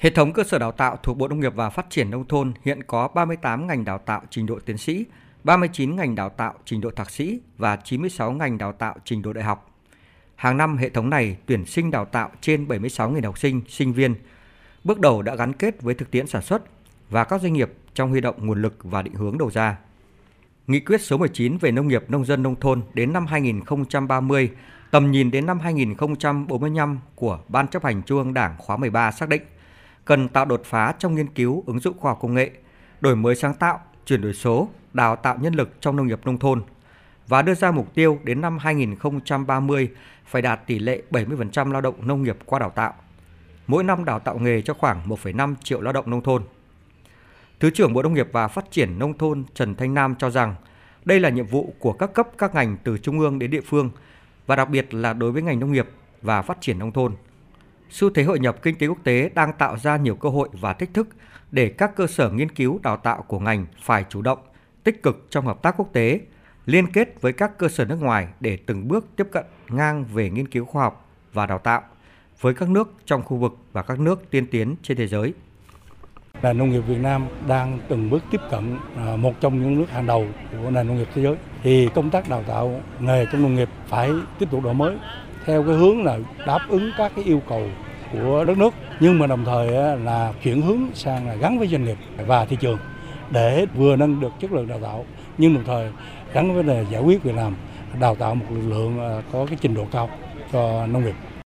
Hệ thống cơ sở đào tạo thuộc Bộ Nông nghiệp và Phát triển Nông thôn hiện có 38 ngành đào tạo trình độ tiến sĩ, 39 ngành đào tạo trình độ thạc sĩ và 96 ngành đào tạo trình độ đại học. Hàng năm, hệ thống này tuyển sinh đào tạo trên 76.000 học sinh, sinh viên. Bước đầu đã gắn kết với thực tiễn sản xuất và các doanh nghiệp trong huy động nguồn lực và định hướng đầu ra. Nghị quyết số 19 về nông nghiệp nông dân nông thôn đến năm 2030, tầm nhìn đến năm 2045 của Ban chấp hành Trung ương Đảng khóa 13 xác định cần tạo đột phá trong nghiên cứu ứng dụng khoa học công nghệ, đổi mới sáng tạo, chuyển đổi số, đào tạo nhân lực trong nông nghiệp nông thôn và đưa ra mục tiêu đến năm 2030 phải đạt tỷ lệ 70% lao động nông nghiệp qua đào tạo. Mỗi năm đào tạo nghề cho khoảng 1,5 triệu lao động nông thôn. Thứ trưởng Bộ Nông nghiệp và Phát triển Nông thôn Trần Thanh Nam cho rằng đây là nhiệm vụ của các cấp các ngành từ trung ương đến địa phương và đặc biệt là đối với ngành nông nghiệp và phát triển nông thôn. Xu thế hội nhập kinh tế quốc tế đang tạo ra nhiều cơ hội và thách thức để các cơ sở nghiên cứu đào tạo của ngành phải chủ động, tích cực trong hợp tác quốc tế, liên kết với các cơ sở nước ngoài để từng bước tiếp cận ngang về nghiên cứu khoa học và đào tạo với các nước trong khu vực và các nước tiên tiến trên thế giới. Nền nông nghiệp Việt Nam đang từng bước tiếp cận à, một trong những nước hàng đầu của nền nông nghiệp thế giới. Thì công tác đào tạo nghề trong nông nghiệp phải tiếp tục đổi mới theo cái hướng là đáp ứng các cái yêu cầu của đất nước. Nhưng mà đồng thời là chuyển hướng sang là gắn với doanh nghiệp và thị trường để vừa nâng được chất lượng đào tạo, nhưng đồng thời gắn với vấn đề giải quyết việc làm, đào tạo một lực lượng ờ, có cái trình độ cao cho nông nghiệp.